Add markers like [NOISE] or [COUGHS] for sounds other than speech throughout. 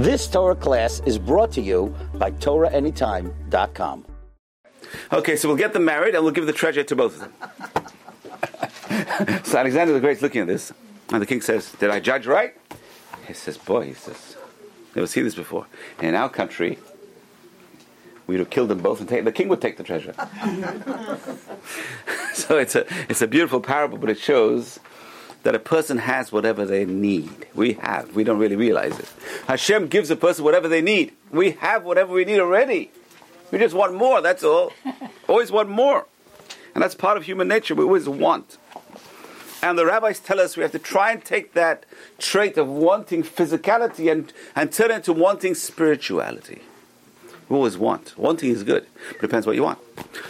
This Torah class is brought to you by TorahAnytime.com. Okay, so we'll get them married and we'll give the treasure to both of them. so Alexander the Great's looking at this, and the king says, Did I judge right? He says, Boy, he says, never seen this before. In our country, we'd have killed them both and take, the king would take the treasure. [LAUGHS] so it's a, it's a beautiful parable, but it shows that a person has whatever they need. We have. We don't really realize it. Hashem gives a person whatever they need. We have whatever we need already. We just want more, that's all. [LAUGHS] always want more. And that's part of human nature. We always want. And the rabbis tell us we have to try and take that trait of wanting physicality and, and turn it into wanting spirituality. We always want. Wanting is good, but depends what you want.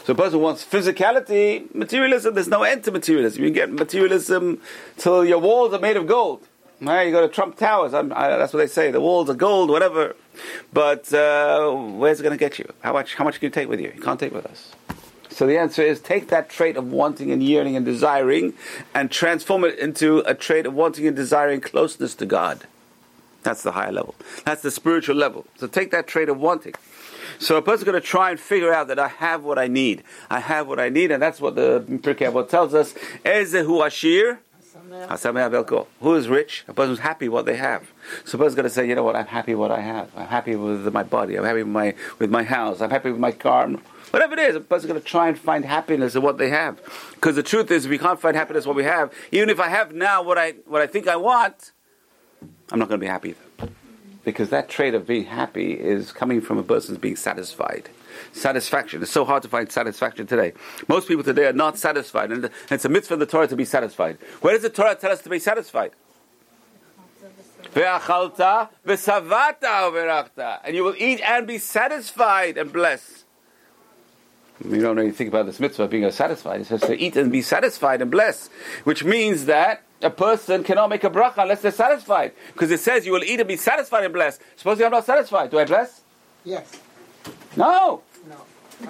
So a person wants physicality, materialism, there's no end to materialism. You get materialism till your walls are made of gold. Right? You go to Trump Towers, I, that's what they say. The walls are gold, whatever. But uh, where's it going to get you? How much? How much can you take with you? You can't take with us. So the answer is take that trait of wanting and yearning and desiring, and transform it into a trait of wanting and desiring closeness to God. That's the higher level. That's the spiritual level. So take that trait of wanting. So a person's going to try and figure out that I have what I need. I have what I need, and that's what the Pirkei Avot tells us. Ezehu ashir, who is rich? A person who's happy what they have. So a person's going to say, you know what? I'm happy what I have. I'm happy with my body. I'm happy with my with my house. I'm happy with my car. Whatever it is, a person's going to try and find happiness in what they have. Because the truth is, we can't find happiness in what we have. Even if I have now what I what I think I want, I'm not going to be happy either because that trait of being happy is coming from a person's being satisfied. Satisfaction. It's so hard to find satisfaction today. Most people today are not satisfied, and it's a mitzvah in the Torah to be satisfied. Where does the Torah tell us to be satisfied? And you will eat and be satisfied and blessed. You don't really think about this mitzvah being satisfied. It says to eat and be satisfied and blessed, which means that a person cannot make a bracha unless they're satisfied. Because it says you will eat and be satisfied and blessed. Supposedly I'm not satisfied. Do I bless? Yes. No. No.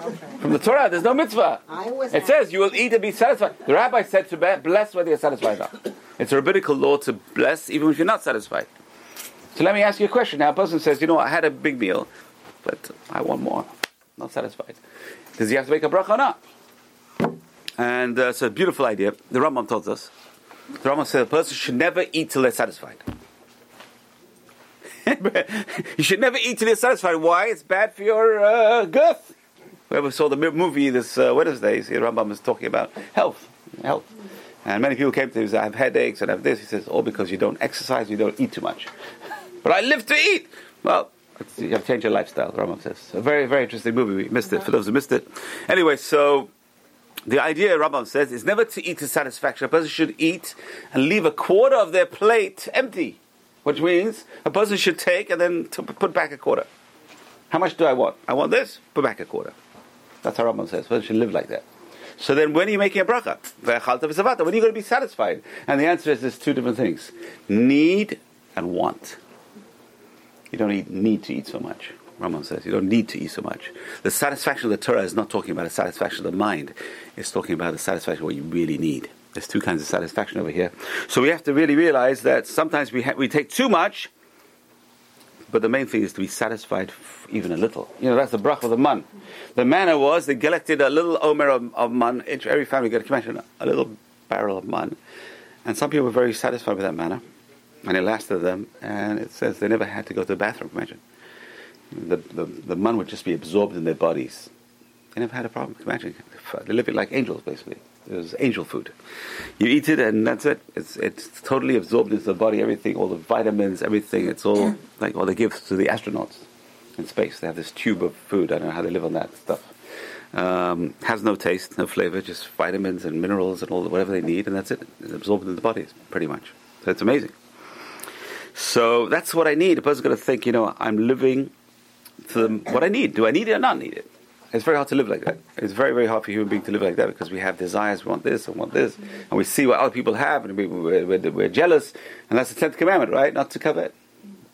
Okay. From the Torah, there's no mitzvah. I was It says you will eat and be satisfied. The rabbi said to bless whether you're satisfied or not. [COUGHS] It's a rabbinical law to bless even if you're not satisfied. So let me ask you a question. Now, a person says, you know, I had a big meal, but I want more. Not satisfied. Does he have to make a bracha or not? And uh, it's a beautiful idea. The Rambam tells us. The Rambam says a person should never eat till they're satisfied. [LAUGHS] you should never eat till you're satisfied. Why? It's bad for your uh, girth. Whoever saw the movie this uh, Wednesday, see, Rambam was talking about health, health. And many people came to him and said, I have headaches and I have this. He says, all because you don't exercise, you don't eat too much. [LAUGHS] but I live to eat. Well, you have to change your lifestyle, Rambam says. A very, very interesting movie. We missed it, for those who missed it. Anyway, so the idea, Rambam says, is never to eat to satisfaction. A person should eat and leave a quarter of their plate empty, which means a person should take and then put back a quarter. How much do I want? I want this, put back a quarter. That's how Rambam says. A person should live like that. So then when are you making a bracha? When are you going to be satisfied? And the answer is there's two different things. Need and want. You don't need, need to eat so much. Rambam says you don't need to eat so much. The satisfaction of the Torah is not talking about the satisfaction of the mind. It's talking about the satisfaction of what you really need. There's two kinds of satisfaction over here. So we have to really realize that sometimes we, ha- we take too much, but the main thing is to be satisfied f- even a little. You know, that's the brach of the man. The manna was they collected a little omer of, of man. Each, every family got a commission, a little barrel of man. And some people were very satisfied with that manna. And it lasted them. And it says they never had to go to the bathroom, imagine. The, the, the man would just be absorbed in their bodies. They never had a problem. Imagine. They live it like angels, basically. It was angel food. You eat it, and that's it. It's, it's totally absorbed into the body, everything, all the vitamins, everything. It's all like what they give to the astronauts in space. They have this tube of food. I don't know how they live on that stuff. Um, has no taste, no flavor, just vitamins and minerals and all the, whatever they need, and that's it. It's absorbed in the bodies, pretty much. So it's amazing. So that's what I need. A person's going to think, you know, I'm living to what I need. Do I need it or not need it? It's very hard to live like that. It's very, very hard for human being to live like that because we have desires. We want this and want this, and we see what other people have, and we, we're, we're, we're jealous. And that's the tenth commandment, right? Not to covet.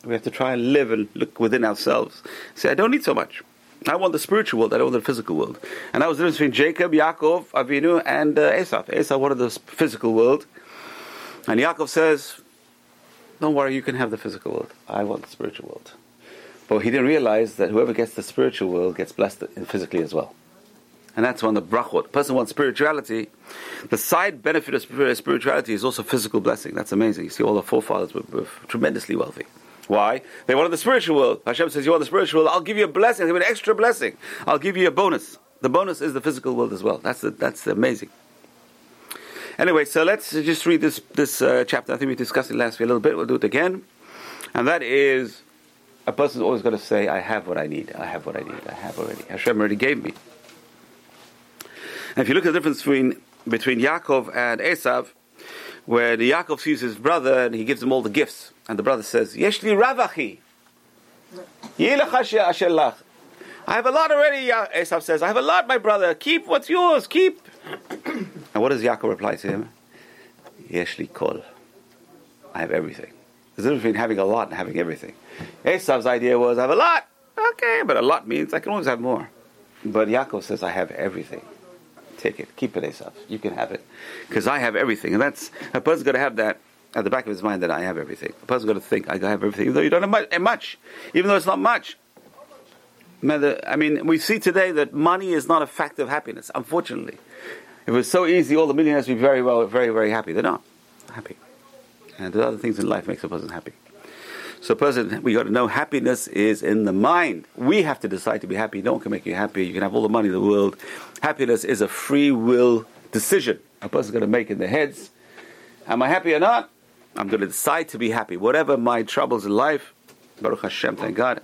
We have to try and live and look within ourselves. Say, I don't need so much. I want the spiritual world. I don't want the physical world. And that was the difference between Jacob, Yaakov, Avinu, and uh, Esau. Esau wanted the physical world, and Yaakov says, "Don't worry, you can have the physical world. I want the spiritual world." But he didn't realize that whoever gets the spiritual world gets blessed physically as well. And that's one of the brachot. A person wants spirituality. The side benefit of spirituality is also physical blessing. That's amazing. You see, all the forefathers were, were tremendously wealthy. Why? They wanted the spiritual world. Hashem says, You want the spiritual world? I'll give you a blessing. I'll give you an extra blessing. I'll give you a bonus. The bonus is the physical world as well. That's, the, that's amazing. Anyway, so let's just read this, this uh, chapter. I think we discussed it last week a little bit. We'll do it again. And that is a person's always going to say, I have what I need. I have what I need. I have already. Hashem already gave me. And if you look at the difference between, between Yaakov and Esav, where the Yaakov sees his brother and he gives him all the gifts, and the brother says, Yeshli Ravachi. I have a lot already, Esav says. I have a lot, my brother. Keep what's yours. Keep. [COUGHS] and what does Yaakov reply to him? Yeshli Kol. I have everything. There's a difference between having a lot and having everything. Esav's idea was, I have a lot. Okay, but a lot means I can always have more. But Yaakov says, I have everything take it, keep it, Esav. You can have it, because I have everything, and that's a person's got to have that at the back of his mind that I have everything. A person's got to think I have everything, even though you don't have eh, much, even though it's not much. I mean, we see today that money is not a factor of happiness. Unfortunately, if it was so easy, all the millionaires would be very well, very, very happy. They're not happy, and the other things in life makes a person happy. So, person, we got to know happiness is in the mind. We have to decide to be happy. No one can make you happy. You can have all the money in the world. Happiness is a free will decision a person's going to make in their heads. Am I happy or not? I'm going to decide to be happy. Whatever my troubles in life, Baruch Hashem, thank God.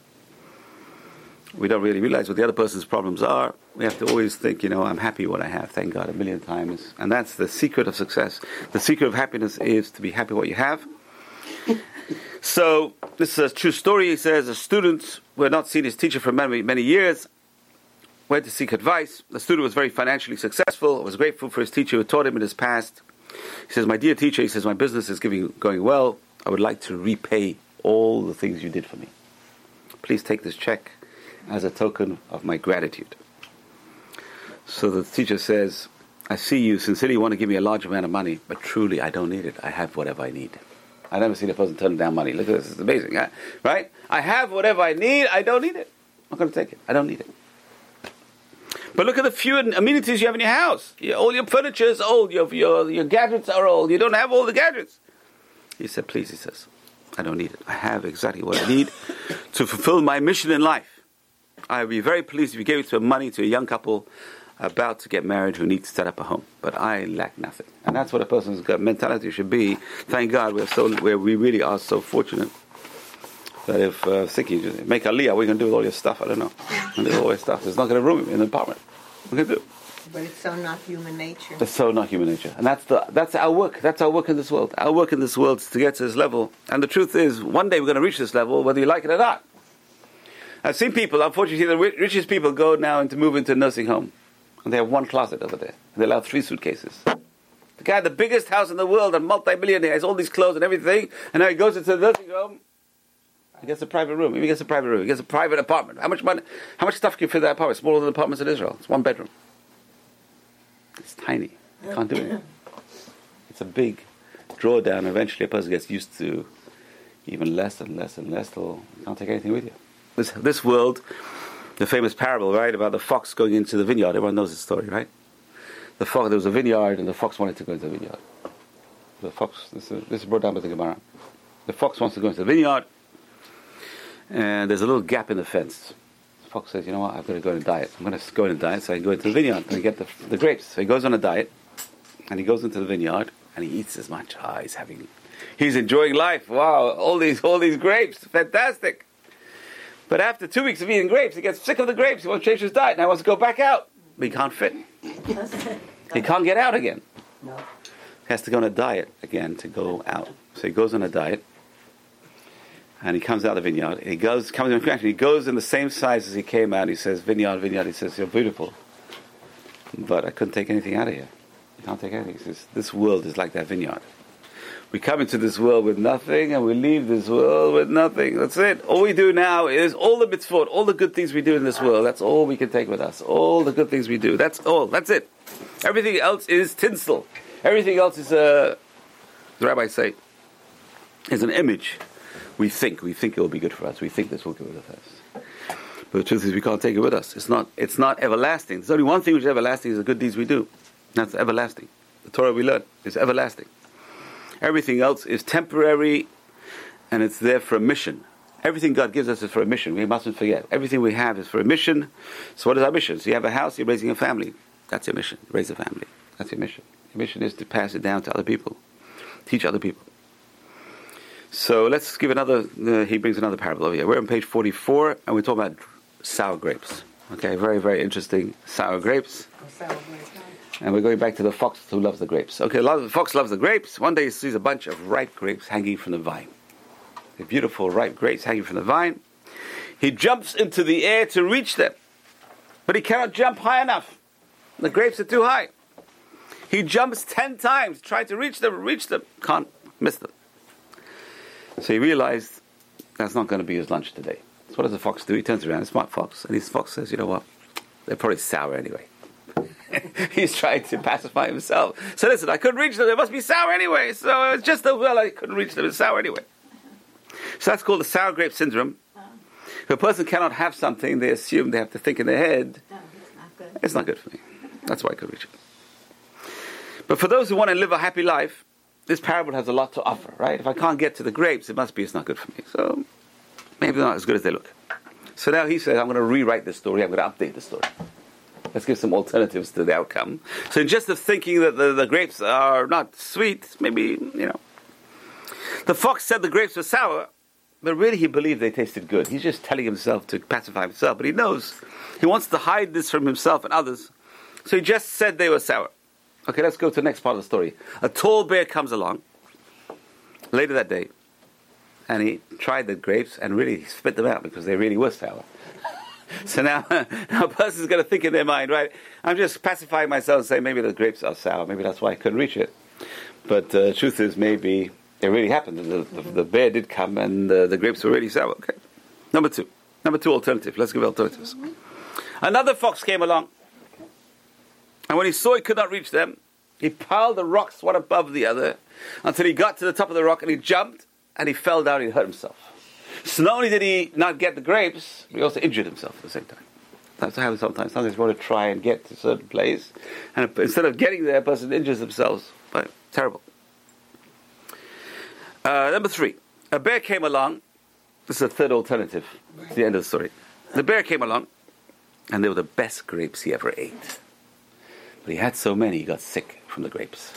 We don't really realize what the other person's problems are. We have to always think, you know, I'm happy what I have, thank God, a million times. And that's the secret of success. The secret of happiness is to be happy what you have so this is a true story. He says a student who had not seen his teacher for many many years went to seek advice. The student was very financially successful. Was grateful for his teacher who taught him in his past. He says, "My dear teacher," he says, "my business is giving, going well. I would like to repay all the things you did for me. Please take this check as a token of my gratitude." So the teacher says, "I see you sincerely want to give me a large amount of money, but truly I don't need it. I have whatever I need." I've never seen a person turn down money. Look at this, it's amazing, right? I have whatever I need, I don't need it. I'm not going to take it. I don't need it. But look at the few amenities you have in your house. All your furniture is old, your, your, your gadgets are old, you don't have all the gadgets. He said, Please, he says, I don't need it. I have exactly what I need to fulfill my mission in life. I would be very pleased if you gave it to money to a young couple about to get married who need to set up a home. But I lack nothing. And that's what a person's mentality should be. Thank God we're so, where we really are so fortunate that if uh, thinking, make aliyah, we're going to do with all your stuff. I don't know. And all your stuff. There's not going to room in the apartment. We're going to do but it's so not human nature. It's so not human nature, and that's the that's our work. That's our work in this world. Our work in this world is to get to this level. And the truth is, one day we're going to reach this level, whether you like it or not. I've seen people. Unfortunately, the richest people go now into move into a nursing home. And they have one closet over there. And they allow three suitcases. The guy, the biggest house in the world, a multi-millionaire, has all these clothes and everything, and now he goes into the nursing home. Oh, he gets a private room. He gets a private room. He gets a private apartment. How much money? How much stuff can you fit in that apartment? Smaller than apartments in Israel. It's one bedroom. It's tiny. You can't do it. It's a big drawdown. Eventually, a person gets used to even less and less and less till you can't take anything with you. This this world the famous parable, right, about the fox going into the vineyard. Everyone knows this story, right? The fox, there was a vineyard, and the fox wanted to go into the vineyard. The fox, this is, this is brought down by the Gemara. The fox wants to go into the vineyard, and there's a little gap in the fence. The fox says, "You know what? I've got to go on a diet. I'm going to go on a diet so I can go into the vineyard and get the, the grapes." So he goes on a diet, and he goes into the vineyard, and he eats as much. Ah, he's having, he's enjoying life. Wow, all these, all these grapes, fantastic. But after two weeks of eating grapes, he gets sick of the grapes. He wants to change his diet. Now he wants to go back out. But he can't fit. he can't get out again. No. He has to go on a diet again to go out. So he goes on a diet. And he comes out of the vineyard. He goes, comes in, he goes in the same size as he came out. He says, Vineyard, vineyard. He says, You're beautiful. But I couldn't take anything out of here. You can't take anything. He says, This world is like that vineyard. We come into this world with nothing and we leave this world with nothing. That's it. All we do now is all the mitzvot, all the good things we do in this world. That's all we can take with us. All the good things we do. That's all. That's it. Everything else is tinsel. Everything else is a, the rabbis say, is an image. We think, we think it will be good for us. We think this will go with us. But the truth is, we can't take it with us. It's not, it's not everlasting. There's only one thing which is everlasting is the good deeds we do. That's everlasting. The Torah we learn is everlasting. Everything else is temporary and it's there for a mission. Everything God gives us is for a mission. We mustn't forget. Everything we have is for a mission. So, what is our mission? So, you have a house, you're raising a family. That's your mission. Raise a family. That's your mission. Your mission is to pass it down to other people, teach other people. So, let's give another. Uh, he brings another parable over here. We're on page 44, and we're talking about sour grapes. Okay, very, very interesting. Sour grapes. And we're going back to the fox who loves the grapes. Okay, the fox loves the grapes. One day he sees a bunch of ripe grapes hanging from the vine the beautiful ripe grapes hanging from the vine. He jumps into the air to reach them, but he cannot jump high enough. The grapes are too high. He jumps ten times, trying to reach them, reach them, can't miss them. So he realized that's not going to be his lunch today. So what does the fox do? He turns around, a smart fox, and his fox says, "You know what? They're probably sour anyway." [LAUGHS] He's trying to pacify himself. So listen, I couldn't reach them. They must be sour anyway. So it's just as well I couldn't reach them. It's sour anyway. So that's called the sour grape syndrome. If a person cannot have something, they assume they have to think in their head, it's not good for me. That's why I couldn't reach it. But for those who want to live a happy life, this parable has a lot to offer, right? If I can't get to the grapes, it must be it's not good for me. So maybe they're not as good as they look. So now he says, I'm going to rewrite the story, I'm going to update the story. Let's give some alternatives to the outcome. So just of thinking that the, the grapes are not sweet, maybe, you know. The fox said the grapes were sour, but really, he believed they tasted good. He's just telling himself to pacify himself, but he knows he wants to hide this from himself and others. So he just said they were sour. Okay, let's go to the next part of the story. A tall bear comes along later that day, and he tried the grapes and really spit them out because they really were sour. So now, [LAUGHS] now a person's going to think in their mind, right? I'm just pacifying myself and saying maybe the grapes are sour. Maybe that's why I couldn't reach it. But uh, the truth is, maybe it really happened. The, the, the bear did come, and the, the grapes were really sour. Okay. Number two. Number two alternative. Let's give alternatives. Another fox came along, and when he saw he could not reach them, he piled the rocks one above the other until he got to the top of the rock, and he jumped, and he fell down and he hurt himself. So not only did he not get the grapes, he also injured himself at the same time. That's how sometimes. Sometimes you want to try and get to a certain place, and instead of getting there, a person injures themselves. But terrible. Uh, number three, a bear came along. This is a third alternative. It's the end of the story. The bear came along, and they were the best grapes he ever ate. But he had so many, he got sick from the grapes.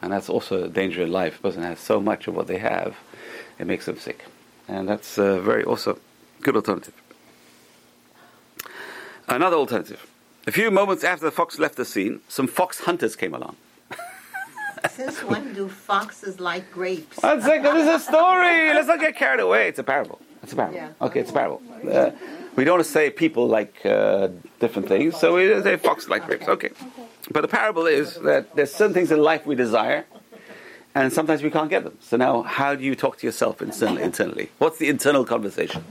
And that's also a danger in life. A person has so much of what they have, it makes them sick. And that's a very also good alternative. Another alternative. A few moments after the fox left the scene, some fox hunters came along. [LAUGHS] Since when do foxes like grapes? One second, this is a story. Let's not get carried away. It's a parable. It's a parable. Yeah. Okay, it's a parable. Uh, we don't want to say people like uh, different things, so we say fox like grapes. Okay. But the parable is that there's certain things in life we desire, and sometimes we can't get them. So now, how do you talk to yourself internally? internally? What's the internal conversation?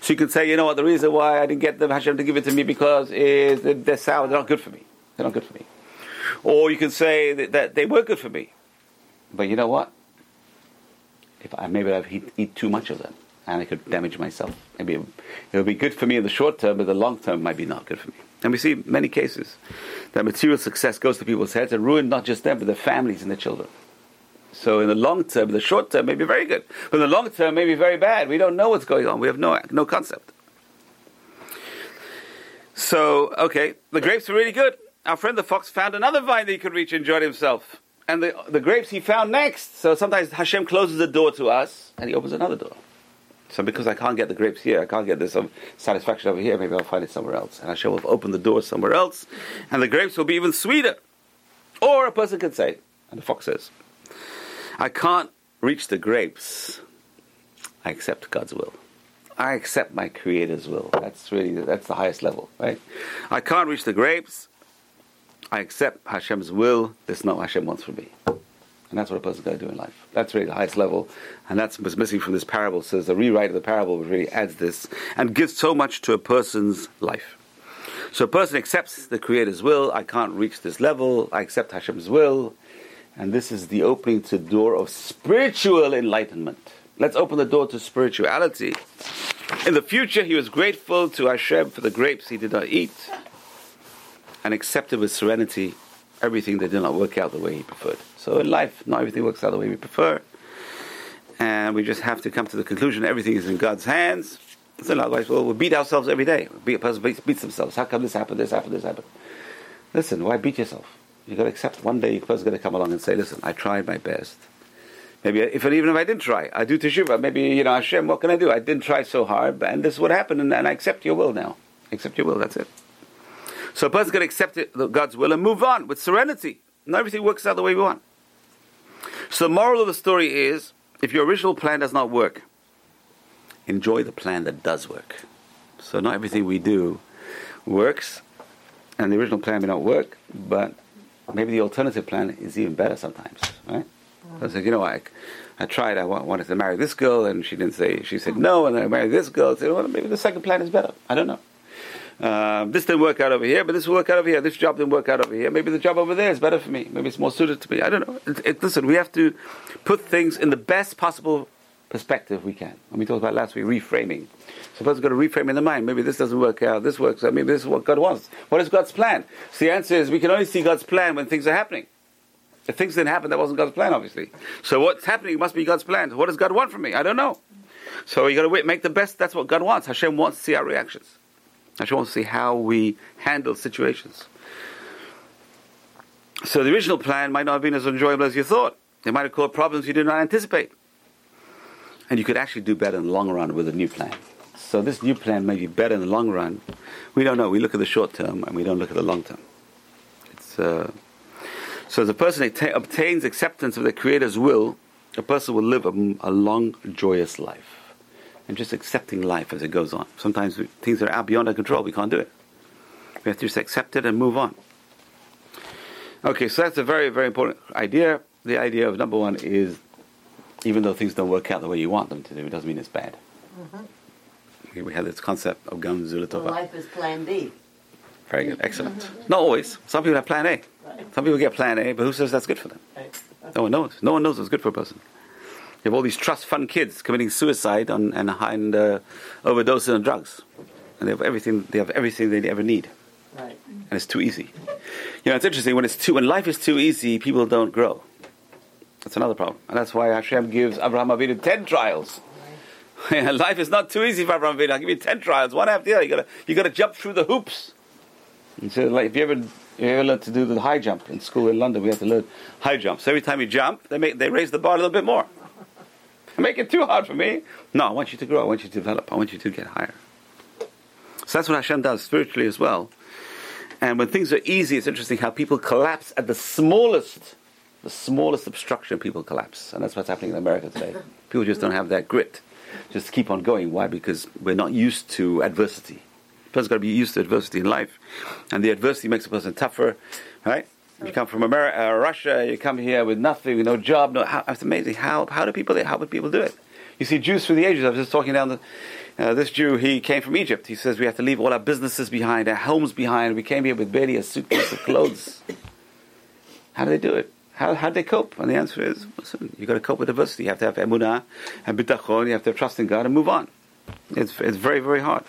So you can say, you know what, the reason why I didn't get them, Hashem to give it to me because is they're sour, they're not good for me. They're not good for me. Or you can say that, that they were good for me. But you know what? If I maybe I've eat, eat too much of them and I could damage myself. Maybe it, would be good for me in the short term, but the long term might be not good for me. And we see many cases that material success goes to people's heads and ruin not just them, but their families and their children. So in the long term, the short term may be very good, but in the long term may be very bad. We don't know what's going on. We have no no concept. So okay, the grapes are really good our friend the fox found another vine that he could reach and enjoy himself. And the, the grapes he found next. So sometimes Hashem closes a door to us and he opens another door. So because I can't get the grapes here, I can't get this satisfaction over here, maybe I'll find it somewhere else. And Hashem will open the door somewhere else, and the grapes will be even sweeter. Or a person could say, and the fox says, I can't reach the grapes. I accept God's will. I accept my Creator's will. That's really that's the highest level, right? I can't reach the grapes. I accept Hashem's will. This is not what Hashem wants for me. And that's what a person's got to do in life. That's really the highest level. And that's what's missing from this parable. So the rewrite of the parable really adds this and gives so much to a person's life. So a person accepts the Creator's will. I can't reach this level. I accept Hashem's will. And this is the opening to the door of spiritual enlightenment. Let's open the door to spirituality. In the future, he was grateful to Hashem for the grapes he did not eat and accepted with serenity everything that did not work out the way he preferred. So in life, not everything works out the way we prefer. And we just have to come to the conclusion everything is in God's hands. So otherwise, well, we beat ourselves every day. A person beats themselves. How come this happened, this happened, this happened? Listen, why beat yourself? You've got to accept one day a person's going to come along and say, listen, I tried my best. Maybe if even if I didn't try, I do teshuva. Maybe you know Hashem, what can I do? I didn't try so hard, and this is what happened, and, and I accept your will now. accept your will. That's it. So a person's going to accept it, God's will and move on with serenity. Not everything works out the way we want. So the moral of the story is, if your original plan does not work, enjoy the plan that does work. So not everything we do works, and the original plan may not work, but maybe the alternative plan is even better sometimes, right? I said, you know, I, I tried. I wanted to marry this girl, and she didn't say. She said no, and then I married this girl. I said, well, maybe the second plan is better. I don't know. Uh, this didn't work out over here, but this will work out over here. This job didn't work out over here. Maybe the job over there is better for me. Maybe it's more suited to me. I don't know. It, it, listen, we have to put things in the best possible perspective we can. And we talked about last week reframing. Suppose we've got to reframe in the mind. Maybe this doesn't work out. This works out. Maybe this is what God wants. What is God's plan? So the answer is we can only see God's plan when things are happening. If things didn't happen, that wasn't God's plan, obviously. So what's happening must be God's plan. What does God want from me? I don't know. So you got to wait, make the best. That's what God wants. Hashem wants to see our reactions. Hashem wants to see how we handle situations. So the original plan might not have been as enjoyable as you thought. It might have caused problems you did not anticipate. And you could actually do better in the long run with a new plan. So this new plan may be better in the long run. We don't know. We look at the short term and we don't look at the long term. Uh, so as a person obtains acceptance of the Creator's will, a person will live a, a, long, joyous life. And just accepting life as it goes on. Sometimes we, things are out beyond our control. We can't do it. We have to just accept it and move on. Okay, so that's a very, very important idea. The idea of number one is even though things don't work out the way you want them to do, it doesn't mean it's bad. Mm-hmm. We have this concept of Gam Zulatova. Life is plan B. Very good, excellent. Not always. Some people have plan A. Some people get plan A, but who says that's good for them? No one knows. No one knows what's good for a person. You have all these trust fund kids committing suicide on, and, and uh, overdosing on drugs, and they have everything. They have everything they ever need, right. and it's too easy. You know, it's interesting when it's too when life is too easy, people don't grow. That's another problem, and that's why Hashem gives Abraham Avinu ten trials. [LAUGHS] life is not too easy for Abraham Avinu. I'll give you ten trials, one after the other. You got to you got to jump through the hoops. And so, like, if you ever you ever learn to do the high jump in school in London, we had to learn high jumps. Every time you jump, they make they raise the bar a little bit more. [LAUGHS] make it too hard for me. No, I want you to grow. I want you to develop. I want you to get higher. So that's what Hashem does spiritually as well. And when things are easy, it's interesting how people collapse at the smallest, the smallest obstruction. People collapse, and that's what's happening in America today. People just don't have that grit. Just keep on going. Why? Because we're not used to adversity A person's got to be used to adversity in life, and the adversity makes a person tougher, right? You come from America, uh, Russia, you come here with nothing, with no job. No, how, it's amazing. How how do people how would people do it? You see, Jews through the ages. I was just talking down the. Uh, this Jew, he came from Egypt. He says we have to leave all our businesses behind, our homes behind. We came here with barely a suitcase of clothes. How do they do it? How how they cope? And the answer is, listen, you got to cope with adversity. You have to have emunah and bitachon. You have to have trust in God and move on. It's it's very very hard.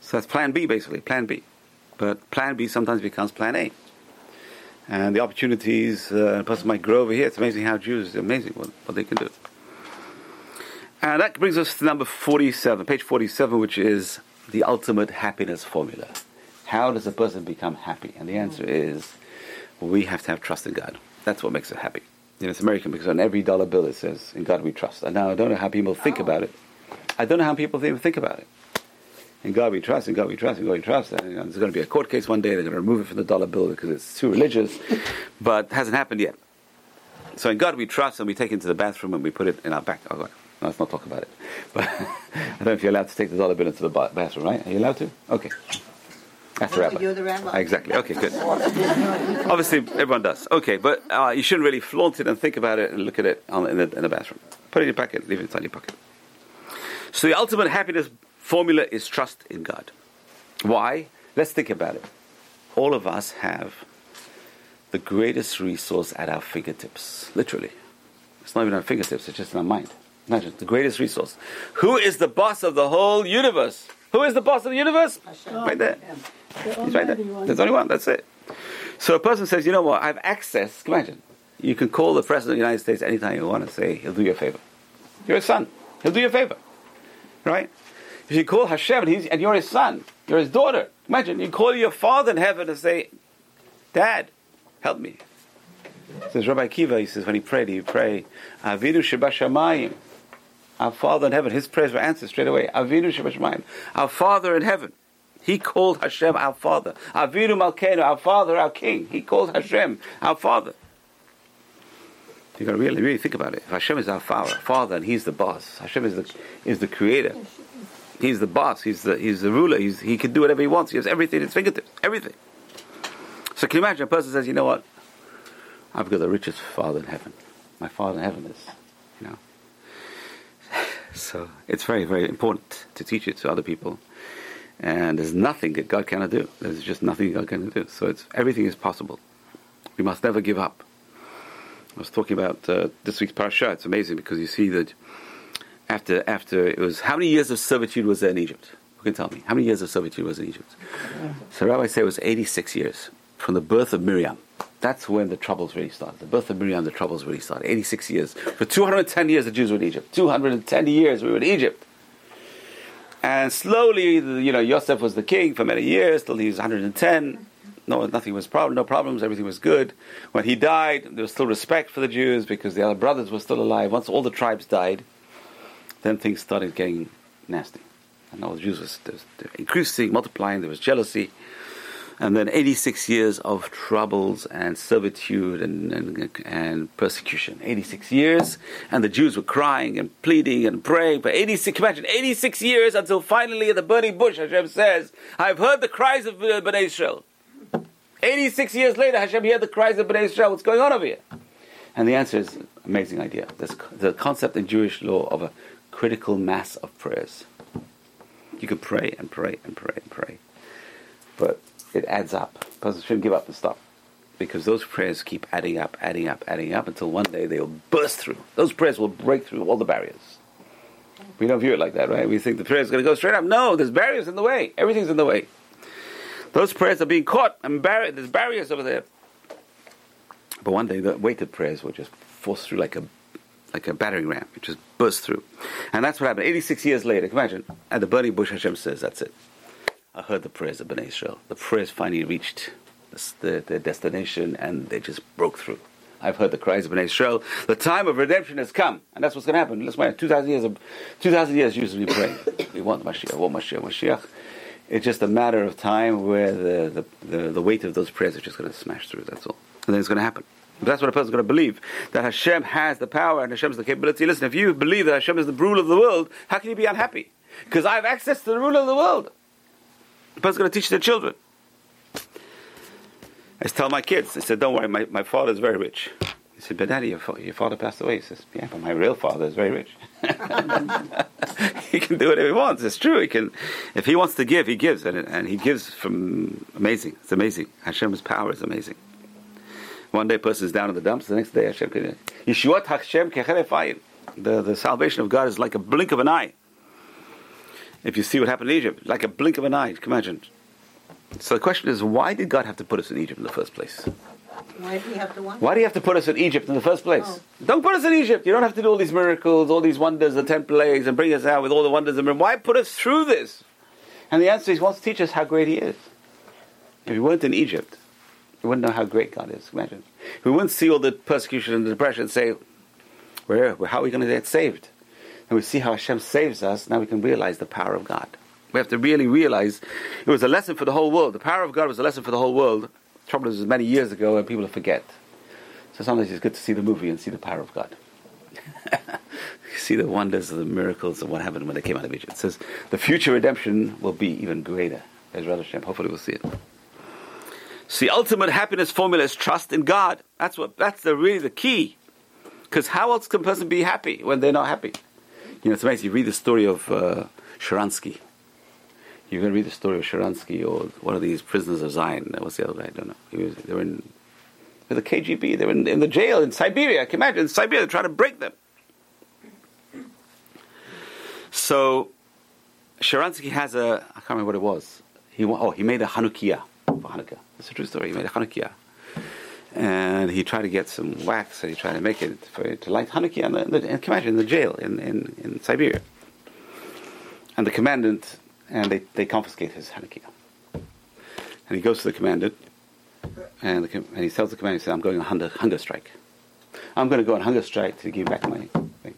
So that's plan B, basically, plan B. But plan B sometimes becomes plan A. And the opportunities uh, a person might grow over here. It's amazing how Jews, are amazing what, what they can do. And that brings us to number 47, page 47, which is the ultimate happiness formula. How does a person become happy? And the answer is we have to have trust in God. That's what makes us happy. You know, it's American because on every dollar bill it says, in God we trust. And now I don't know how people think oh. about it. I don't know how people even think about it. In God we trust, in God we trust, in God we trust. And, you know, there's going to be a court case one day, they're going to remove it from the dollar bill because it's too religious, [LAUGHS] but it hasn't happened yet. So in God we trust, and we take it into the bathroom and we put it in our back. Oh, no, let's not talk about it. But [LAUGHS] I don't know if you're allowed to take the dollar bill into the bathroom, right? Are you allowed to? Okay. That's the rabbi. You're the rabbi. Exactly. Okay, good. Obviously, everyone does. Okay, but uh, you shouldn't really flaunt it and think about it and look at it on, in, the, in the bathroom. Put it in your pocket. Leave it inside your pocket. So the ultimate happiness formula is trust in God. Why? Let's think about it. All of us have the greatest resource at our fingertips, literally. It's not even our fingertips, it's just in our mind. Imagine, the greatest resource. Who is the boss of the whole universe? Who is the boss of the universe? Right there. He's right there. There's only one, that's it. So a person says, you know what, I have access. Imagine, you can call the President of the United States anytime you want to say, he'll do you a favor. You're his son. He'll do you a favor. Right? If you call Hashem and, he's, and you're his son, you're his daughter. Imagine, you call your father in heaven and say, Dad, help me. Says Rabbi Akiva, he says when he prayed, he prayed, Avinu Shebashamayim. Our Father in heaven, his prayers were answered straight away. Avinu Shebashamayim. Our Father in heaven. He called Hashem our Father. Avinu Malkeinu, our Father, our King. He called Hashem our Father. You've got to really, really think about it. If Hashem is our Father, Father, and He's the boss. Hashem is the is the Creator. He's the boss. He's the he's the ruler. He's, he can do whatever he wants. He has everything at his fingertips. Everything. So can you imagine a person says, you know what? I've got the richest Father in heaven. My Father in heaven is, you know. [SIGHS] So it's very, very important to teach it to other people. And there's nothing that God cannot do. There's just nothing God cannot do. So it's everything is possible. We must never give up. I was talking about uh, this week's parasha. It's amazing because you see that after after it was how many years of servitude was there in Egypt? Who can tell me how many years of servitude was in Egypt? So Rabbi said it was 86 years from the birth of Miriam. That's when the troubles really started. The birth of Miriam, the troubles really started. 86 years. For 210 years, the Jews were in Egypt. 210 years we were in Egypt. And slowly, you know, Yosef was the king for many years till he was 110. No, nothing was problem, no problems. Everything was good. When he died, there was still respect for the Jews because the other brothers were still alive. Once all the tribes died, then things started getting nasty. And all the Jews were increasing, multiplying. There was jealousy and then 86 years of troubles and servitude and, and, and, persecution. 86 years, and the Jews were crying and pleading and praying for 86, imagine, 86 years until finally the burning bush, Hashem says, I've heard the cries of uh, Bnei Israel. 86 years later, Hashem heard the cries of Bnei Israel. What's going on over here? And the answer is amazing idea. There's the concept in Jewish law of a critical mass of prayers. You can pray and pray and pray and pray. But it adds up. A person shouldn't give up and stop. Because those prayers keep adding up, adding up, adding up until one day they'll burst through. Those prayers will break through all the barriers. We don't view it like that, right? We think the prayer is going to go straight up. No, there's barriers in the way. Everything's in the way. Those prayers are being caught and there's barriers over there. But one day the weighted prayers will just force through like a like a battering ram. It just bursts through. And that's what happened. 86 years later, imagine, at the burning bush, Hashem says, that's it. I heard the prayers of Bnei Israel. The prayers finally reached their the destination and they just broke through. I've heard the cries of Bnei Israel. The time of redemption has come, and that's what's going to happen. Let's wait. Two thousand years. Of, Two thousand years usually praying. we want Mashiach. We want Mashiach. Mashiach. It's just a matter of time where the, the, the, the weight of those prayers is just going to smash through. That's all, and then it's going to happen. But that's what a person's going to believe that Hashem has the power and Hashem has the capability. Listen, if you believe that Hashem is the ruler of the world, how can you be unhappy? Because I have access to the ruler of the world. The person's going to teach their children. I tell my kids, I said, don't worry, my, my father is very rich. He said, but daddy, your, your father passed away. He says, yeah, but my real father is very rich. [LAUGHS] he can do whatever he wants. It's true. He can, if he wants to give, he gives, and, and he gives from amazing. It's amazing. Hashem's power is amazing. One day, a person is down in the dumps. The next day, Hashem can. Hashem The the salvation of God is like a blink of an eye. If you see what happened in Egypt, like a blink of an eye, can imagine? So the question is, why did God have to put us in Egypt in the first place? Why do you have to? Why do you have to put us in Egypt in the first place? Oh. Don't put us in Egypt. You don't have to do all these miracles, all these wonders, the ten plagues, and bring us out with all the wonders and Why put us through this? And the answer is, He wants to teach us how great He is. If we weren't in Egypt, we wouldn't know how great God is. Imagine. We wouldn't see all the persecution and the depression and say, Where, how are we going to get saved? And we see how Hashem saves us, now we can realize the power of God. We have to really realize it was a lesson for the whole world. The power of God was a lesson for the whole world. The trouble is, many years ago, and people forget. So sometimes it's good to see the movie and see the power of God. [LAUGHS] see the wonders of the miracles of what happened when they came out of Egypt. It says the future redemption will be even greater. Ezra Hashem. Hopefully, we'll see it. See, ultimate happiness formula is trust in God. That's what. That's the really the key. Because how else can a person be happy when they're not happy? You know, it's amazing. You read the story of uh, Sharansky. You're going to read the story of Sharansky or one of these prisoners of Zion. What's the other guy? I don't know. Was, they were in with the KGB. They were in, in, the jail in Siberia. I can imagine in Siberia they're trying to break them. So Sharansky has a I can't remember what it was. He oh he made a Hanukkah for Hanukkah. It's a true story. He made a Hanukkah, and he tried to get some wax and he tried to make it for to light Hanukkah in the, the, in, imagine, in the jail in, in, in Siberia. And the commandant and they, they confiscate his Hanukkah. And he goes to the commandant and, the, and he tells the commandant, he says, I'm going on hunger, hunger strike. I'm going to go on hunger strike to give back my thing.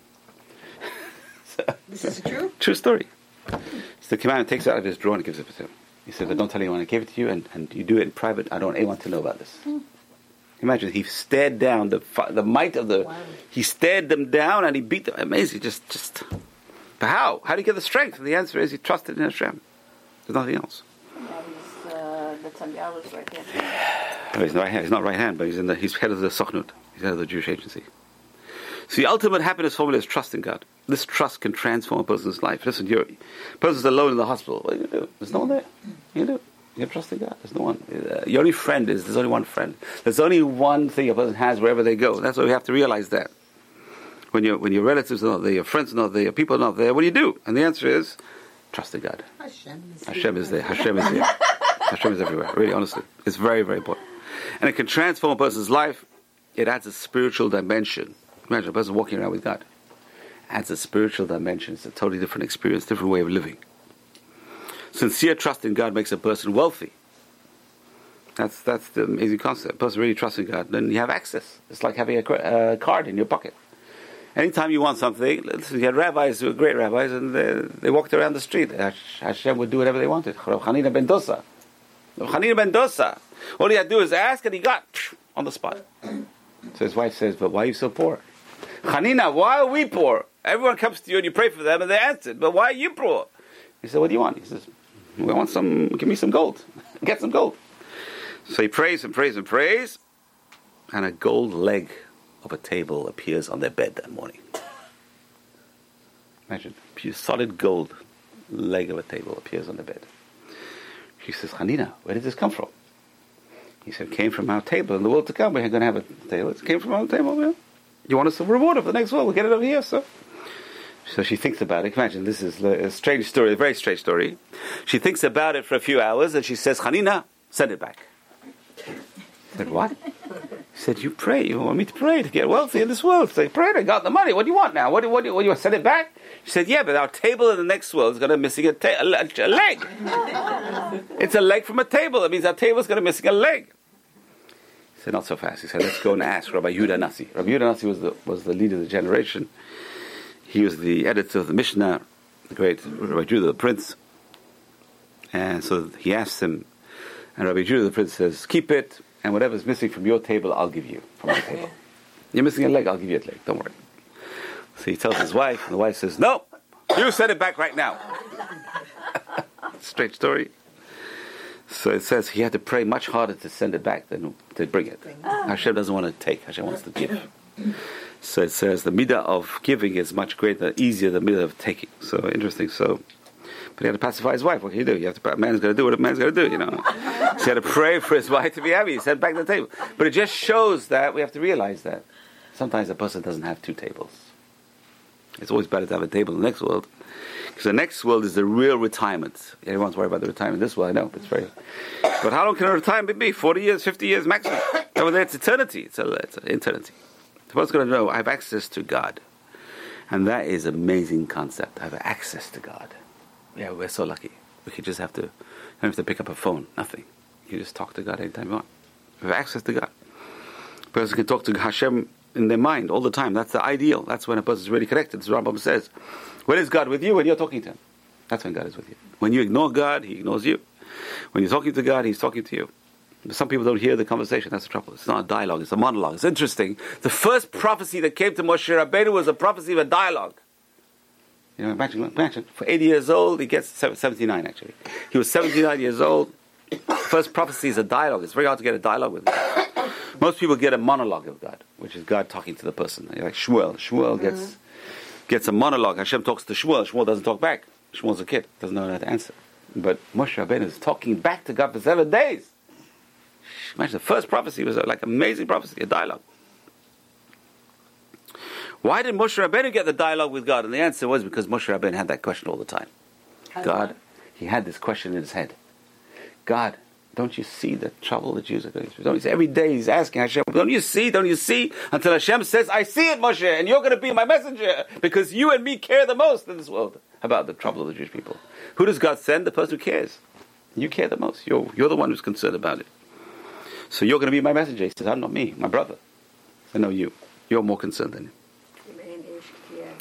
[LAUGHS] so, This is true? True story. So the commandant takes it out of his drawer and gives it to him. He said, but don't tell anyone I gave it to you, and, and you do it in private. I don't want anyone to know about this. Hmm. Imagine, he stared down the the might of the. Wow. He stared them down and he beat them. Amazing, just just. But how? How do you get the strength? And the answer is he trusted in Hashem. There's nothing else. That was uh, right. No, he's not right hand. He's not right hand, but he's in the. He's head of the Sochnut. He's head of the Jewish agency. So the ultimate happiness formula is trust in God. This trust can transform a person's life. Listen, you're a person's alone in the hospital. What do you do? There's no one there. You do. You have trust in God. There's no one. Uh, your only friend is there's only one friend. There's only one thing a person has wherever they go. That's why we have to realize that. When your when your relatives are not there, your friends are not there, your people are not there, what do you do? And the answer is trust in God. Hashem is, Hashem is there. Hashem is here. [LAUGHS] Hashem is everywhere. Really, honestly, it's very, very important, and it can transform a person's life. It adds a spiritual dimension. Imagine a person walking around with God. Adds a spiritual dimension. It's a totally different experience, different way of living. Sincere trust in God makes a person wealthy. That's that's the amazing concept. A person really trusts in God, then you have access. It's like having a uh, card in your pocket. Anytime you want something, listen, you had rabbis who were great rabbis, and they, they walked around the street. Hashem would do whatever they wanted. Hanina ben Dosa. Hanina ben Dosa. All he had to do is ask, and he got on the spot. So his wife says, But why are you so poor? Hanina, why are we poor? Everyone comes to you and you pray for them, and they answered, But why are you poor? He said, What do you want? He says, We want some, give me some gold. [LAUGHS] Get some gold. So he prays and prays and prays, and a gold leg of a table appears on their bed that morning. Imagine, pure solid gold leg of a table appears on the bed. She says, Hanina, where did this come from? He said, came from our table. In the world to come, we're going to have a table. It came from our table. You want us to reward of the next world? We'll get it over here, so. So she thinks about it. Imagine, this is a strange story, a very strange story. She thinks about it for a few hours and she says, Hanina, send it back. I said, what? He said, you pray. You want me to pray to get wealthy in this world. Say, pray, I got the money. What do you want now? What do, what do, what do you want? Send it back? She said, yeah, but our table in the next world is going to missing a, ta- a, a leg. [LAUGHS] it's a leg from a table. That means our table is going to missing a leg. He said, not so fast. He said, let's go and ask Rabbi Yudah Nasi. Rabbi Yudah Nasi was the, was the leader of the generation. He was the editor of the Mishnah, the great Rabbi Judah the Prince. And so he asks him, and Rabbi Judah the Prince says, keep it, and whatever's missing from your table, I'll give you from my table. [LAUGHS] You're missing a leg, I'll give you a leg, don't worry. So he tells his wife, and the wife says, no, you send it back right now. [LAUGHS] Strange story. So it says he had to pray much harder to send it back than to bring it. Hashem doesn't want to take, Hashem wants to give. [LAUGHS] So it says the midah of giving is much greater, easier than the midah of taking. So interesting. So, but he had to pacify his wife. What can you do? You have to. A man's got to do what a man's got to do. You know. so he had to pray for his [LAUGHS] wife to be happy. He sent back the table. But it just shows that we have to realize that sometimes a person doesn't have two tables. It's always better to have a table in the next world. Because the next world is the real retirement. Everyone's worried about the retirement. This world, I know, it's very. But how long can a retirement be? 40 years, 50 years maximum. [COUGHS] Over there, it's eternity. It's, a, it's an eternity. The person's going to know I have access to God. And that is amazing concept. I have access to God. Yeah, we're so lucky. We could just have to, don't have to pick up a phone, nothing. You just talk to God anytime you want. We have access to God. A person can talk to Hashem in their mind all the time. That's the ideal. That's when a person is really connected. As Rambam says, when is God with you? When you're talking to Him. That's when God is with you. When you ignore God, He ignores you. When you're talking to God, He's talking to you. Some people don't hear the conversation. That's the trouble. It's not a dialogue. It's a monologue. It's interesting. The first prophecy that came to Moshe Rabbeinu was a prophecy of a dialogue. You know, imagine, imagine. For 80 years old, he gets 79 actually. He was 79 years old. First prophecy is a dialogue. It's very hard to get a dialogue with God. Most people get a monologue of God, which is God talking to the person. You're like Shmuel. Shmuel mm-hmm. gets gets a monologue. Hashem talks to Shmuel. Shmuel doesn't talk back. Shmuel's a kid. Doesn't know how to answer. But Moshe Rabbeinu is talking back to God for seven days. Imagine the first prophecy was like amazing prophecy, a dialogue. Why did Moshe Rabbeinu get the dialogue with God? And the answer was because Moshe Rabbeinu had that question all the time. God, he had this question in his head. God, don't you see the trouble the Jews are going through? Don't you see? Every day he's asking Hashem, don't you see? Don't you see? Until Hashem says, I see it, Moshe, and you're going to be my messenger because you and me care the most in this world about the trouble of the Jewish people. Who does God send? The person who cares. You care the most. You're, you're the one who's concerned about it. So you're going to be my messenger. He says, I'm not me, my brother. I know you. You're more concerned than him.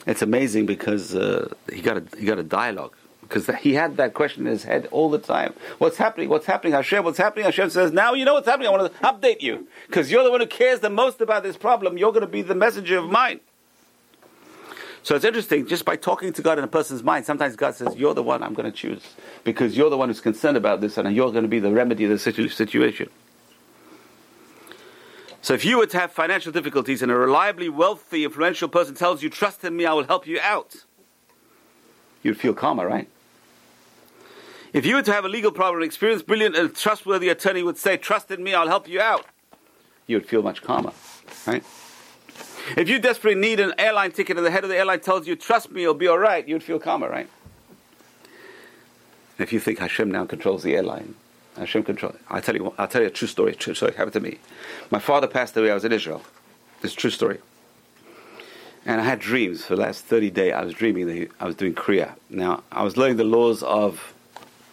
It's amazing because uh, he got a he got a dialogue because he had that question in his head all the time. What's happening? What's happening? Hashem, what's happening? Hashem says, now you know what's happening. I want to update you because you're the one who cares the most about this problem. You're going to be the messenger of mine. So it's interesting, just by talking to God in a person's mind, sometimes God says, You're the one I'm going to choose because you're the one who's concerned about this and you're going to be the remedy of the situ- situation. So if you were to have financial difficulties and a reliably wealthy, influential person tells you, Trust in me, I will help you out, you'd feel calmer, right? If you were to have a legal problem, an experienced, brilliant, and trustworthy attorney would say, Trust in me, I'll help you out, you would feel much calmer, right? If you desperately need an airline ticket and the head of the airline tells you, trust me, it'll be all right, you'd feel calmer, right? if you think Hashem now controls the airline, Hashem control. I'll tell you, I'll tell you a true story. True story happened to me. My father passed away. I was in Israel. Is a true story. And I had dreams for the last 30 days. I was dreaming that I was doing Kriya. Now, I was learning the laws of,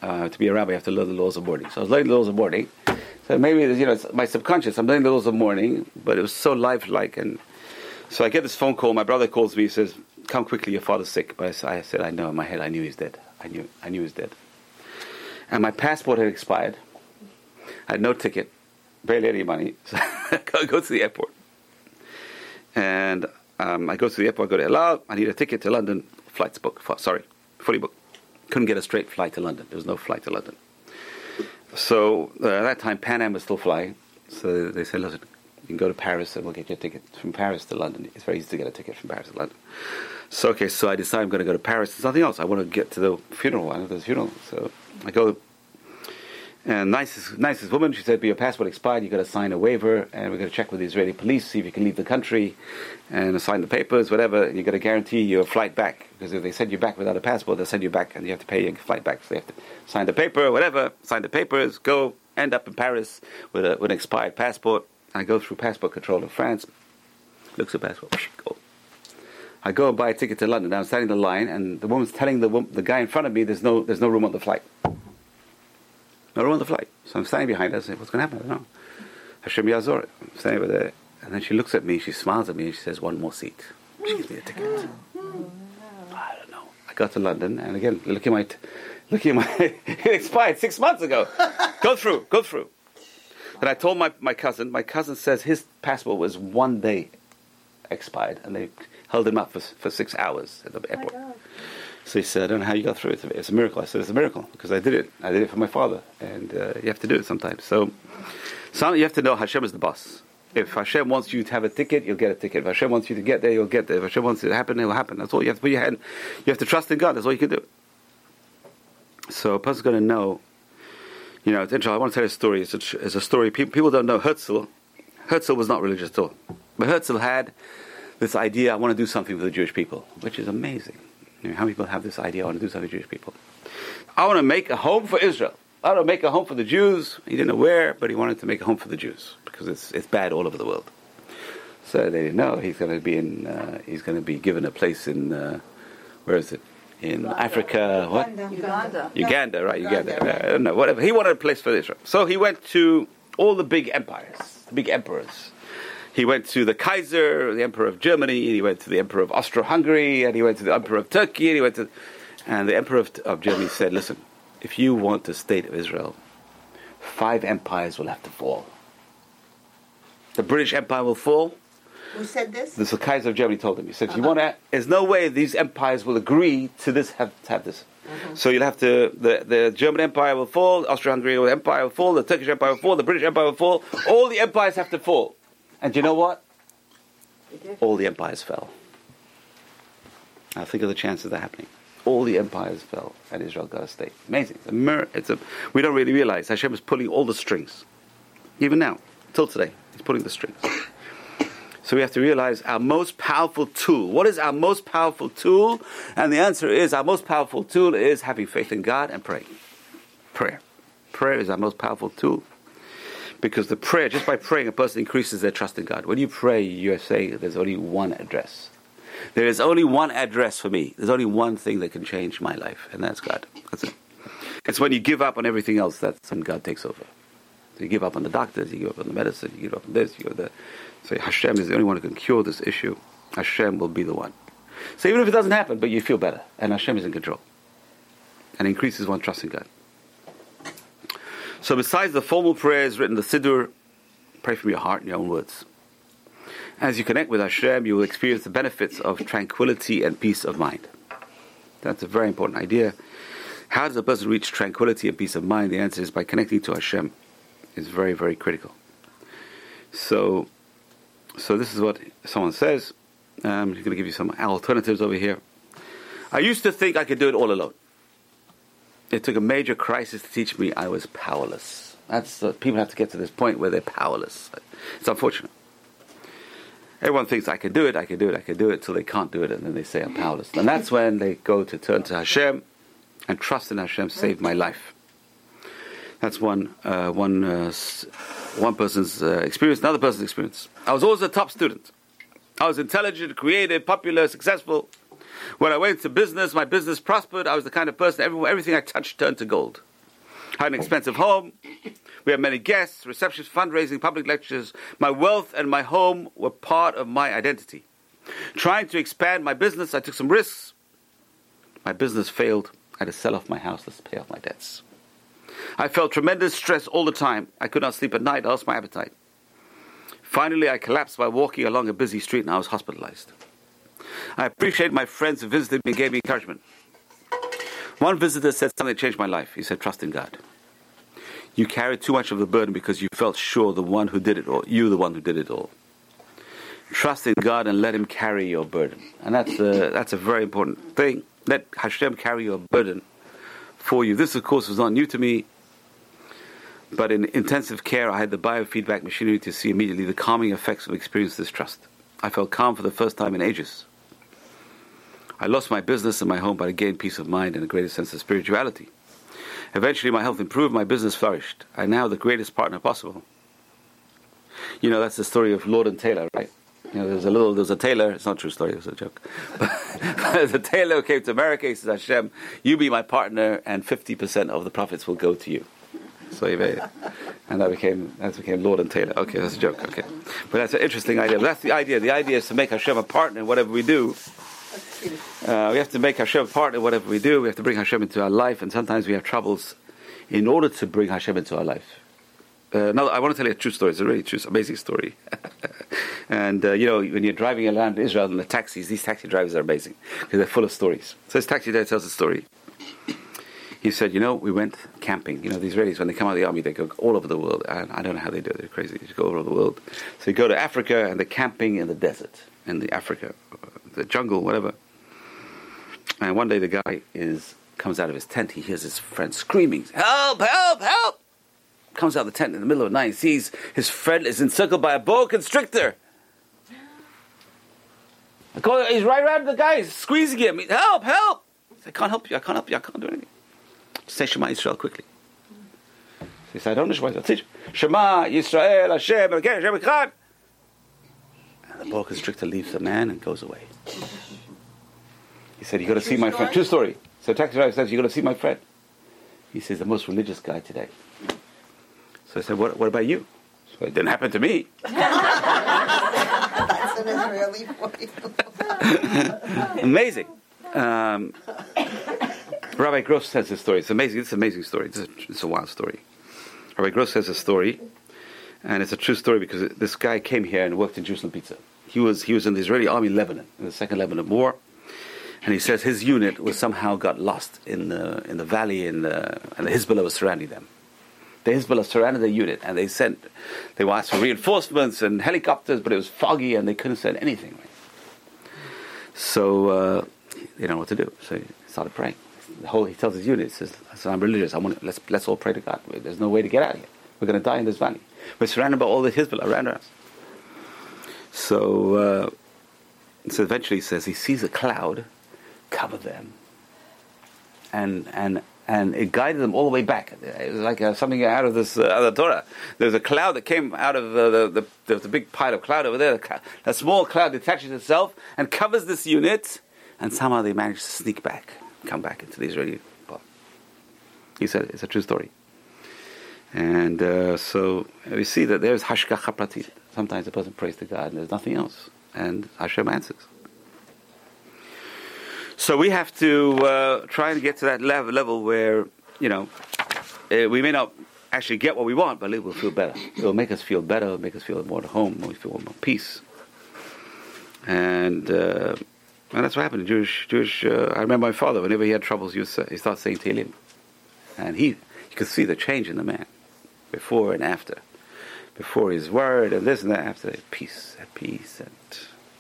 uh, to be a rabbi, you have to learn the laws of mourning. So I was learning the laws of mourning. So maybe, you know, it's my subconscious. I'm learning the laws of mourning, but it was so lifelike. And so I get this phone call. My brother calls me. He says, "Come quickly, your father's sick." But I said, "I know." In my head, I knew he's dead. I knew. I knew he's dead. And my passport had expired. I had no ticket, barely any money. [LAUGHS] So I go to the airport, and um, I go to the airport. I go to El Al. I need a ticket to London. Flight's booked. Sorry, fully booked. Couldn't get a straight flight to London. There was no flight to London. So uh, at that time, Pan Am was still flying. So they said, "Listen, you can go to Paris and we'll get you a ticket from Paris to London. It's very easy to get a ticket from Paris to London. So, okay, so I decide I'm going to go to Paris. There's nothing else. I want to get to the funeral. I know there's a funeral. So I go. And nicest, nicest woman, she said, but your passport expired. You've got to sign a waiver, and we're going to check with the Israeli police, see if you can leave the country, and sign the papers, whatever. You've got to guarantee your flight back. Because if they send you back without a passport, they'll send you back, and you have to pay your flight back. So they have to sign the paper, whatever, sign the papers, go, end up in Paris with, a, with an expired passport I go through passport control in France. Looks at passport. [LAUGHS] Go. I go and buy a ticket to London. I'm standing in the line, and the woman's telling the the guy in front of me, "There's no there's no room on the flight. No room on the flight." So I'm standing behind her. I say, "What's going to happen?" I don't know. Hashem Yazor. I'm standing with her, and then she looks at me. She smiles at me, and she says, "One more seat." She gives me a ticket. I don't know. I got to London, and again, look at my, look at my. [LAUGHS] it expired six months ago. go through. Go through. And I told my, my cousin, my cousin says his passport was one day expired, and they held him up for, for six hours at the airport. So he said, I don't know how you got through it. It's a miracle. I said, it's a miracle because I did it. I did it for my father. And uh, you have to do it sometimes. So, so you have to know Hashem is the boss. If Hashem wants you to have a ticket, you'll get a ticket. If Hashem wants you to get there, you'll get there. If Hashem wants it to happen, it will happen. That's all you have to put your hand. You have to trust in God. That's all you can do. So a person's going to know you know, it's interesting. I want to tell you a story. It's a, it's a story. People, people don't know Herzl. Herzl was not religious at all. But Herzl had this idea I want to do something for the Jewish people, which is amazing. You know, how many people have this idea I want to do something for the Jewish people? I want to make a home for Israel. I want to make a home for the Jews. He didn't know where, but he wanted to make a home for the Jews because it's, it's bad all over the world. So they didn't know he's going to be in. Uh, he's going to be given a place in. Uh, where is it? in Uganda. Africa, what? Uganda. Uganda, right? Uganda. Uganda. I don't know, whatever. He wanted a place for Israel, so he went to all the big empires, the big emperors. He went to the Kaiser, the Emperor of Germany, and he went to the Emperor of Austro-Hungary, and he went to the Emperor of Turkey, and he went to, and the Emperor of, of Germany said, "Listen, if you want the state of Israel, five empires will have to fall. The British Empire will fall." Who said this? The Kaiser of Germany told him. He said, if you want to, there's no way these empires will agree to this, have, to have this. Mm-hmm. So you'll have to, the, the German Empire will fall, Austro-Hungary Empire will fall, the Turkish Empire will fall, the British Empire will fall. All the empires have to fall. And you know what? All the empires fell. Now think of the chances of that happening. All the empires fell, and Israel got a state. Amazing. It's a It's a. We don't really realize Hashem is pulling all the strings, even now, till today. He's pulling the strings. [COUGHS] So we have to realize our most powerful tool. What is our most powerful tool? And the answer is our most powerful tool is having faith in God and praying. Prayer. Prayer is our most powerful tool. Because the prayer, just by praying, a person increases their trust in God. When you pray, you're saying there's only one address. There is only one address for me. There's only one thing that can change my life, and that's God. That's it. It's when you give up on everything else that's when God takes over. So you give up on the doctors, you give up on the medicine, you give up on this, you give up that. So Hashem is the only one who can cure this issue. Hashem will be the one. So even if it doesn't happen, but you feel better, and Hashem is in control, and increases one trust in God. So besides the formal prayers written the Siddur, pray from your heart in your own words. As you connect with Hashem, you will experience the benefits of tranquility and peace of mind. That's a very important idea. How does a person reach tranquility and peace of mind? The answer is by connecting to Hashem. It's very, very critical. So, so this is what someone says. Um, I'm going to give you some alternatives over here. I used to think I could do it all alone. It took a major crisis to teach me I was powerless. That's uh, people have to get to this point where they're powerless. It's unfortunate. Everyone thinks I can do it, I can do it, I can do it, till they can't do it, and then they say I'm powerless. And that's when they go to turn to Hashem and trust in Hashem saved my life. That's one uh, one uh, one person's uh, experience, another person's experience. I was always a top student. I was intelligent, creative, popular, successful. When I went to business, my business prospered. I was the kind of person everyone, everything I touched turned to gold. I had an expensive home. We had many guests, receptions, fundraising, public lectures. My wealth and my home were part of my identity. Trying to expand my business, I took some risks. My business failed. I had to sell off my house to pay off my debts. I felt tremendous stress all the time. I could not sleep at night. I lost my appetite. Finally, I collapsed by walking along a busy street and I was hospitalized. I appreciate my friends who visited me and gave me encouragement. One visitor said something that changed my life. He said, Trust in God. You carried too much of the burden because you felt sure the one who did it all, you the one who did it all. Trust in God and let Him carry your burden. And that's a, that's a very important thing. Let Hashem carry your burden for you. This, of course, was not new to me. But in intensive care, I had the biofeedback machinery to see immediately the calming effects of experiencing this trust. I felt calm for the first time in ages. I lost my business and my home, but I gained peace of mind and a greater sense of spirituality. Eventually, my health improved, my business flourished. I now the greatest partner possible. You know, that's the story of Lord and Taylor, right? You know, there's a little, there's a tailor. It's not a true story. It's a joke. But [LAUGHS] the tailor came to America. He says, "Hashem, you be my partner, and 50% of the profits will go to you." So he made it, and that became that became Lord and Taylor. Okay, that's a joke. Okay, but that's an interesting idea. But that's the idea. The idea is to make Hashem a partner in whatever we do. Uh, we have to make Hashem partner in whatever we do. We have to bring Hashem into our life, and sometimes we have troubles in order to bring Hashem into our life. Uh, now, I want to tell you a true story. It's a really true, amazing story. [LAUGHS] and uh, you know, when you're driving around Israel in the taxis, these taxi drivers are amazing because they're full of stories. So this taxi driver tells a story. He said, you know, we went camping. You know, the Israelis when they come out of the army, they go all over the world. I don't know how they do it. They're crazy. They go all over the world. So you go to Africa, and they're camping in the desert, in the Africa, the jungle, whatever. And one day the guy is comes out of his tent. He hears his friend screaming, "Help! Help! Help!" Comes out of the tent in the middle of the night. He sees his friend is encircled by a boa constrictor. He's right around the guy, he's squeezing him. Help! Help! I can't help you. I can't help you. I can't do anything. Say Shema Yisrael quickly. He said, I don't know Shema Yisrael. Shema Yisrael Hashem Hashem Echad. And the boa constrictor leaves the man and goes away. He said, "You got to see my friend." True story. So taxi driver says, "You got to see my friend." He says, "The most religious guy today." So I said, "What, what about you?" So it didn't happen to me. That's an Israeli for you. [LAUGHS] amazing. Um, Rabbi Gross says this story. It's amazing. It's an amazing story. It's a, it's a wild story. Rabbi Gross says a story, and it's a true story because this guy came here and worked in Jerusalem Pizza. He was he was in the Israeli army in Lebanon in the Second Lebanon War, and he says his unit was somehow got lost in the in the valley, in the, and the Hezbollah was surrounding them. The Hezbollah surrounded the unit, and they sent they asked for reinforcements and helicopters, but it was foggy, and they couldn't send anything. So uh, they don't know what to do. So he started praying. The whole he tells his unit, says, "I'm religious. I want let's let's all pray to God. There's no way to get out of here. We're going to die in this valley. We're surrounded by all the Hezbollah around us." So, uh, so eventually he says he sees a cloud cover them, and and and it guided them all the way back. It was like uh, something out of this uh, the Torah. There's a cloud that came out of uh, the, the, big pile of cloud over there. A small cloud detaches itself and covers this unit, and somehow they managed to sneak back, come back into the Israeli. He said it's a true story. And uh, so we see that there's hashgacha pratit. Sometimes a person prays to God and there's nothing else, and Hashem answers. So we have to uh, try and get to that level, level where, you know, uh, we may not actually get what we want, but it will feel better. It will make us feel better, it'll make us feel more at home, we feel more peace. And, uh, and that's what happened. Jewish, Jewish. Uh, I remember my father. Whenever he had troubles, he, would he started saying Tehillim, and he, you could see the change in the man, before and after. Before his word and this and that, after peace, at peace, and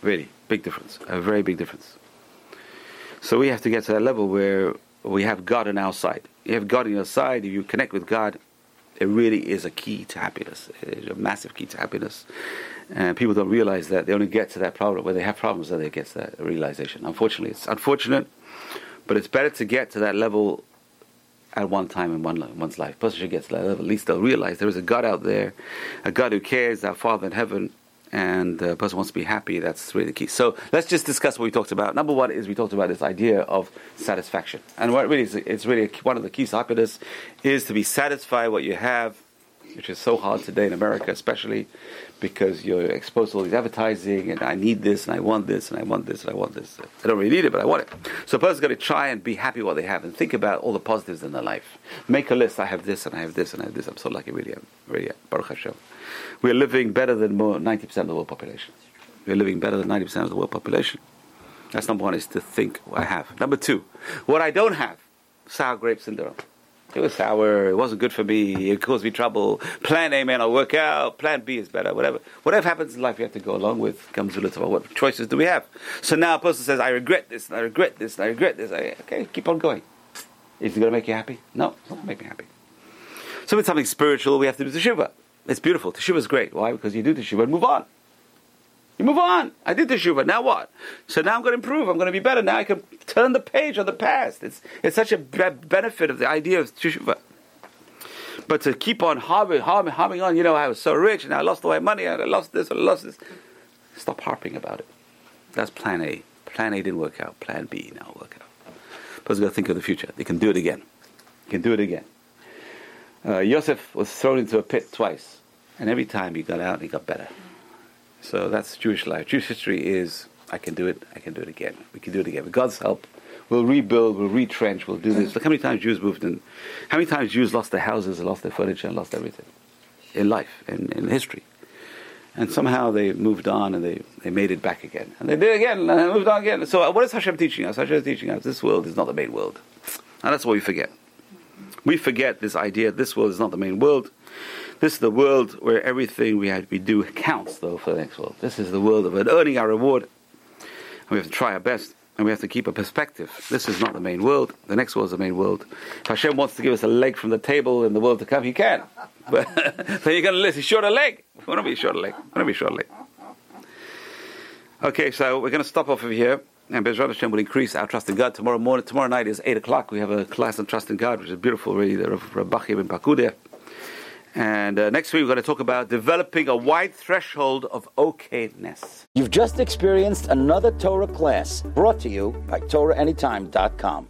really big difference, a very big difference. So we have to get to that level where we have God on our side. You have God on your side. If you connect with God, it really is a key to happiness. It is a massive key to happiness. And people don't realize that. They only get to that problem when they have problems that they get to that realization. Unfortunately, it's unfortunate, but it's better to get to that level at one time in one, one's life. Person should get to that level. At least they'll realize there is a God out there, a God who cares, our Father in heaven, and the person wants to be happy, that's really the key. So let's just discuss what we talked about. Number one is we talked about this idea of satisfaction. And what really is, it's really one of the keys to happiness is to be satisfied what you have, which is so hard today in America, especially because you're exposed to all these advertising and I need this and I want this and I want this and I want this. I don't really need it, but I want it. So a person's got to try and be happy with what they have and think about all the positives in their life. Make a list. I have this and I have this and I have this. I'm so lucky, really. I'm really, Baruch Hashem. We're living better than more, 90% of the world population. We're living better than 90% of the world population. That's number one, is to think what I have. Number two, what I don't have, sour grape syndrome. It was sour, it wasn't good for me, it caused me trouble. Plan A may not work out, plan B is better, whatever. Whatever happens in life, you have to go along with. Comes with what choices do we have? So now a person says, I regret this, and I regret this, and I regret this. I, okay, keep on going. Is it going to make you happy? No, it's not going to make me happy. So it's something spiritual, we have to do teshuva. It's beautiful. Teshuva is great. Why? Because you do teshuva and move on. You move on. I did teshuva. Now what? So now I'm going to improve. I'm going to be better. Now I can turn the page on the past. It's it's such a benefit of the idea of teshuva. But to keep on harping, harping, harping on, you know, I was so rich and I lost all my money and I lost this and I lost this. Stop harping about it. That's plan A. Plan A didn't work out. Plan B now work out. But got to think of the future. They can do it again. You can do it again. Uh, Yosef was thrown into a pit twice, and every time he got out, he got better. So that's Jewish life. Jewish history is I can do it, I can do it again. We can do it again. With God's help, we'll rebuild, we'll retrench, we'll do this. Look how many times Jews moved in, how many times Jews lost their houses, and lost their furniture, and lost everything in life, in, in history. And somehow they moved on and they, they made it back again. And they did it again and they moved on again. So uh, what is Hashem teaching us? Hashem is teaching us this world is not the main world. And that's what we forget. We forget this idea this world is not the main world. This is the world where everything we, have, we do counts, though, for the next world. This is the world of earning our reward. And we have to try our best, and we have to keep a perspective. This is not the main world. The next world is the main world. If Hashem wants to give us a leg from the table in the world to come, He can. [LAUGHS] But [LAUGHS] then you're going to listen, short a leg. We want to be short a leg. We want to be short a leg. Okay, so we're going to stop off over here. And Bezrat Hashem will increase our trust in God. Tomorrow morning, tomorrow night is 8 o'clock. We have a class on trust in God, which is beautiful, really, the Rav Bachya ibn Pakuda. And uh, next week, we're going to talk about developing a wide threshold of okayness. You've just experienced another Torah class brought to you by TorahAnytime.com.